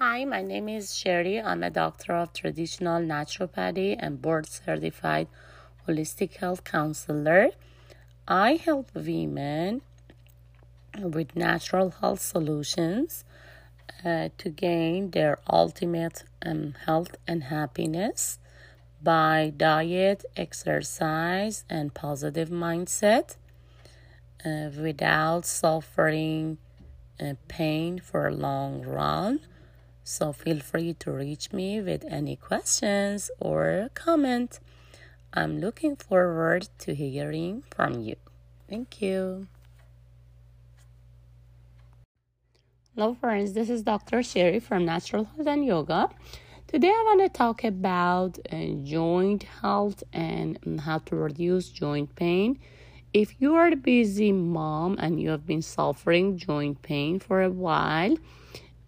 Hi, my name is Shari. I'm a doctor of traditional naturopathy and board certified holistic health counselor. I help women with natural health solutions uh, to gain their ultimate um, health and happiness by diet, exercise, and positive mindset uh, without suffering uh, pain for a long run. So feel free to reach me with any questions or comment. I'm looking forward to hearing from you. Thank you. Hello, friends. This is Dr. Shari from Natural Health and Yoga. Today, I want to talk about uh, joint health and how to reduce joint pain. If you are a busy mom and you have been suffering joint pain for a while,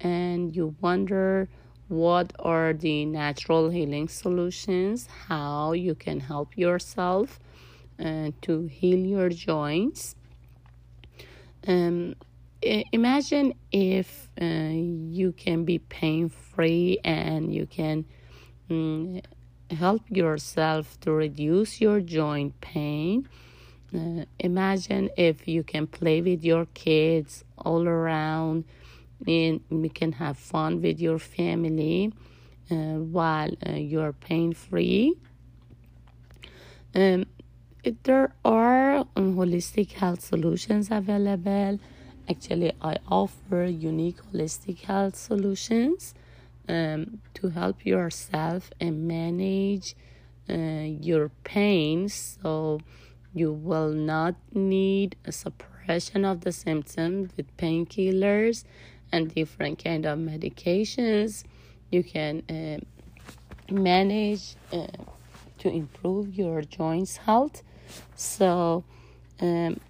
and you wonder what are the natural healing solutions, how you can help yourself uh, to heal your joints. Um, imagine if uh, you can be pain free and you can um, help yourself to reduce your joint pain. Uh, imagine if you can play with your kids all around and you can have fun with your family uh, while uh, you're pain free. Um, there are um, holistic health solutions available. Actually, I offer unique holistic health solutions um, to help yourself and manage uh, your pain so you will not need a suppression of the symptoms with painkillers and different kind of medications you can uh, manage uh, to improve your joints health. So um,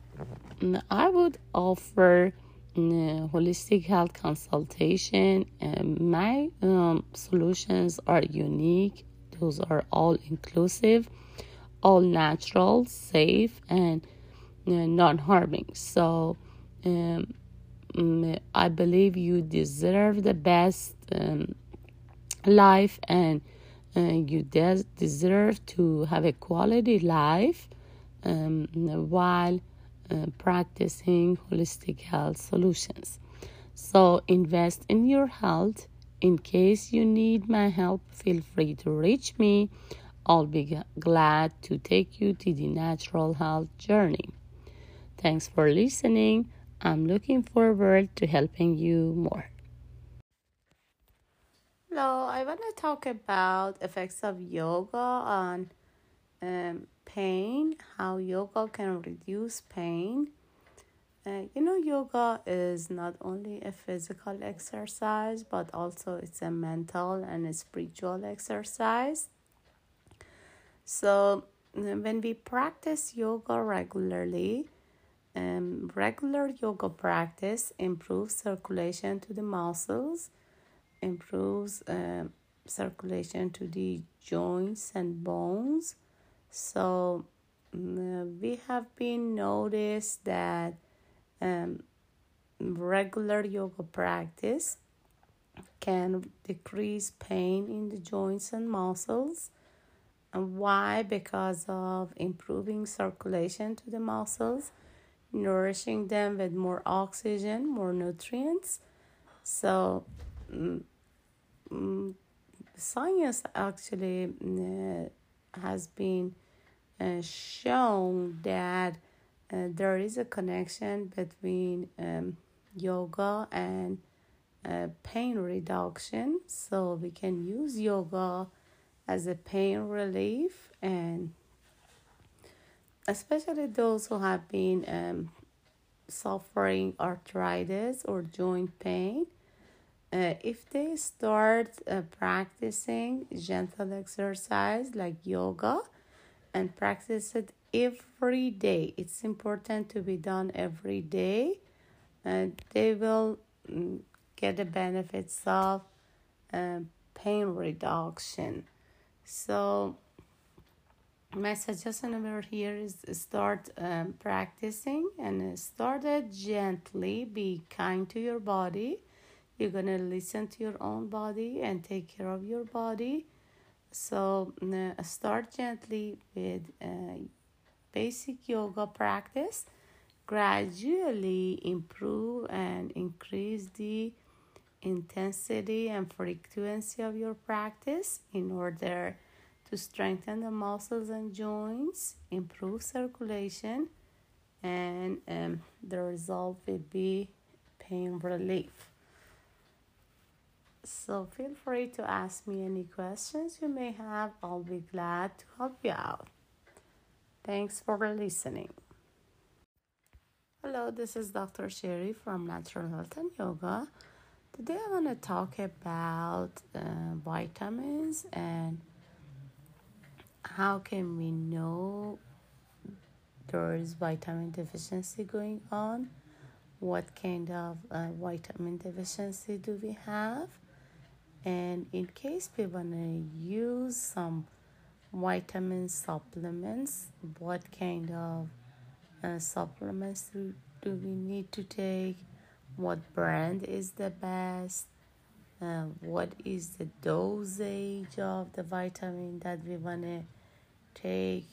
i would offer uh, holistic health consultation my um, solutions are unique. Those are all inclusive all natural safe and uh, non-harming. So um, um, I believe you deserve the best um, life and uh, you des- deserve to have a quality life um, while uh, practicing holistic health solutions. So, invest in your health. In case you need my help, feel free to reach me. I'll be glad to take you to the natural health journey. Thanks for listening. I'm looking forward to helping you more. Hello, I want to talk about effects of yoga on um, pain, how yoga can reduce pain. Uh, you know, yoga is not only a physical exercise, but also it's a mental and a spiritual exercise. So, when we practice yoga regularly, um, regular yoga practice improves circulation to the muscles, improves um, circulation to the joints and bones. So um, we have been noticed that um, regular yoga practice can decrease pain in the joints and muscles. And why? Because of improving circulation to the muscles nourishing them with more oxygen, more nutrients. So, mm, science actually uh, has been uh, shown that uh, there is a connection between um, yoga and uh, pain reduction. So, we can use yoga as a pain relief and especially those who have been um, suffering arthritis or joint pain. Uh, if they start uh, practicing gentle exercise like yoga and practice it every day, it's important to be done every day, and they will mm, get the benefits of um, pain reduction. So, my suggestion over here is start um, practicing and start it gently. Be kind to your body. You're going to listen to your own body and take care of your body. So uh, start gently with uh, basic yoga practice. Gradually improve and increase the intensity and frequency of your practice in order to strengthen the muscles and joints, improve circulation, and um, the result will be pain relief. So feel free to ask me any questions you may have. I'll be glad to help you out. Thanks for listening. Hello, this is Dr. Shari from Natural Health and Yoga. Today I want to talk about uh, vitamins and how can we know there is vitamin deficiency going on? What kind of uh, vitamin deficiency do we have? And in case we want to use some vitamin supplements what kind of uh, supplements do, do we need to take? What brand is the best? Uh, what is the dosage of the vitamin that we want to take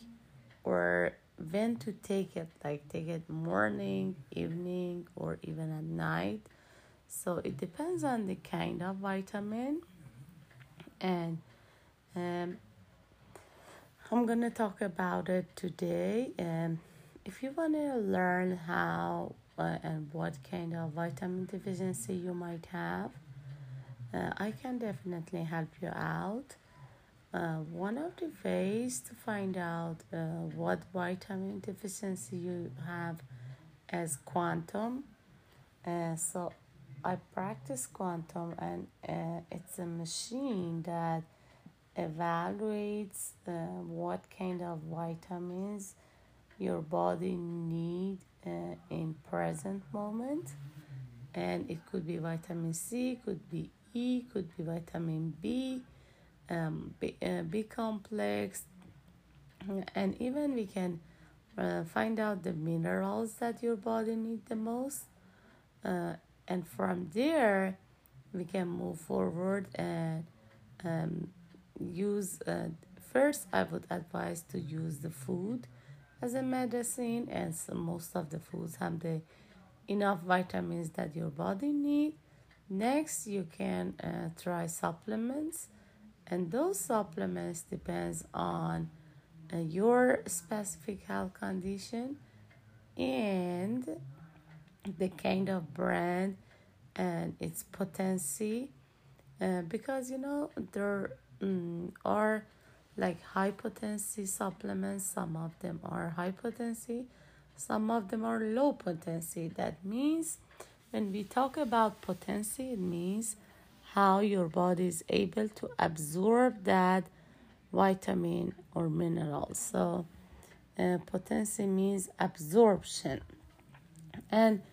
or when to take it like take it morning evening or even at night. So it depends on the kind of vitamin. And um, i'm gonna talk about it today. And if you want to learn how uh, and what kind of vitamin deficiency you might have uh, i can definitely help you out uh, one of the ways to find out uh, what vitamin deficiency you have is quantum. Uh, so I practice quantum, and uh, it's a machine that evaluates uh, what kind of vitamins your body need uh, in present moment and it could be vitamin c could be e could be vitamin b um, B, uh, B complex, and even we can uh, find out the minerals that your body need the most, uh, and from there we can move forward and um, use. Uh, first, I would advise to use the food as a medicine, and so most of the foods have the enough vitamins that your body need. Next, you can uh, try supplements and those supplements depends on uh, your specific health condition and the kind of brand and its potency uh, because you know there um, are like high potency supplements. Some of them are high potency some of them are low potency. That means when we talk about potency it means how your body is able to absorb that vitamin or mineral. So, uh, potency means absorption. And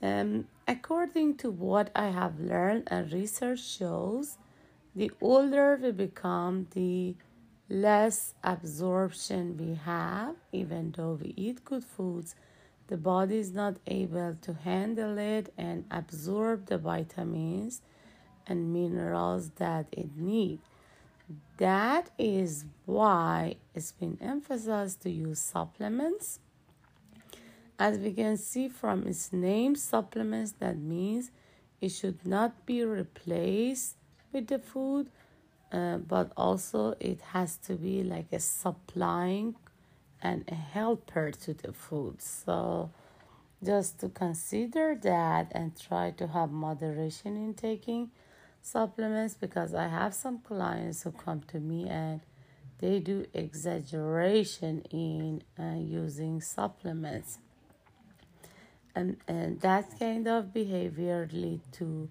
um, according to what I have learned, and research shows, the older we become, the less absorption we have, even though we eat good foods. The body is not able to handle it and absorb the vitamins and minerals that it needs. That is why it's been emphasized to use supplements. As we can see from its name, supplements, that means it should not be replaced with the food, uh, but also it has to be like a supplying and a helper to the food. So, just to consider that and try to have moderation in taking supplements because I have some clients who come to me and they do exaggeration in uh, using supplements. And and that kind of behavior lead to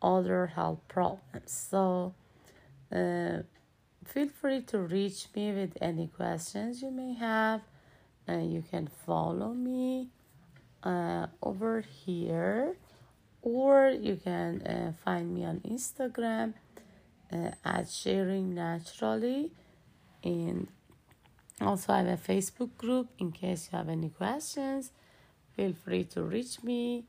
other health problems. So uh, feel free to reach me with any questions you may have and you can follow me uh, over here or you can uh, find me on Instagram uh, at sharing naturally and also I have a Facebook group in case you have any questions feel free to reach me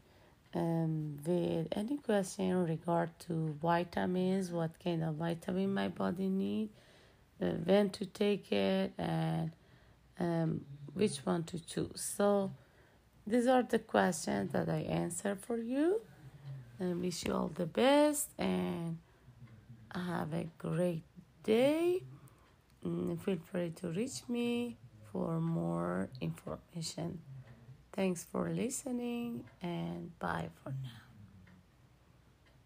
um, with any question regard to vitamins, what kind of vitamin my body need, uh, when to take it, and um, which one to choose. So these are the questions that I answer for you. Wish you all the best and have a great day. Mm, feel free to reach me for more information. Thanks for listening and bye for now.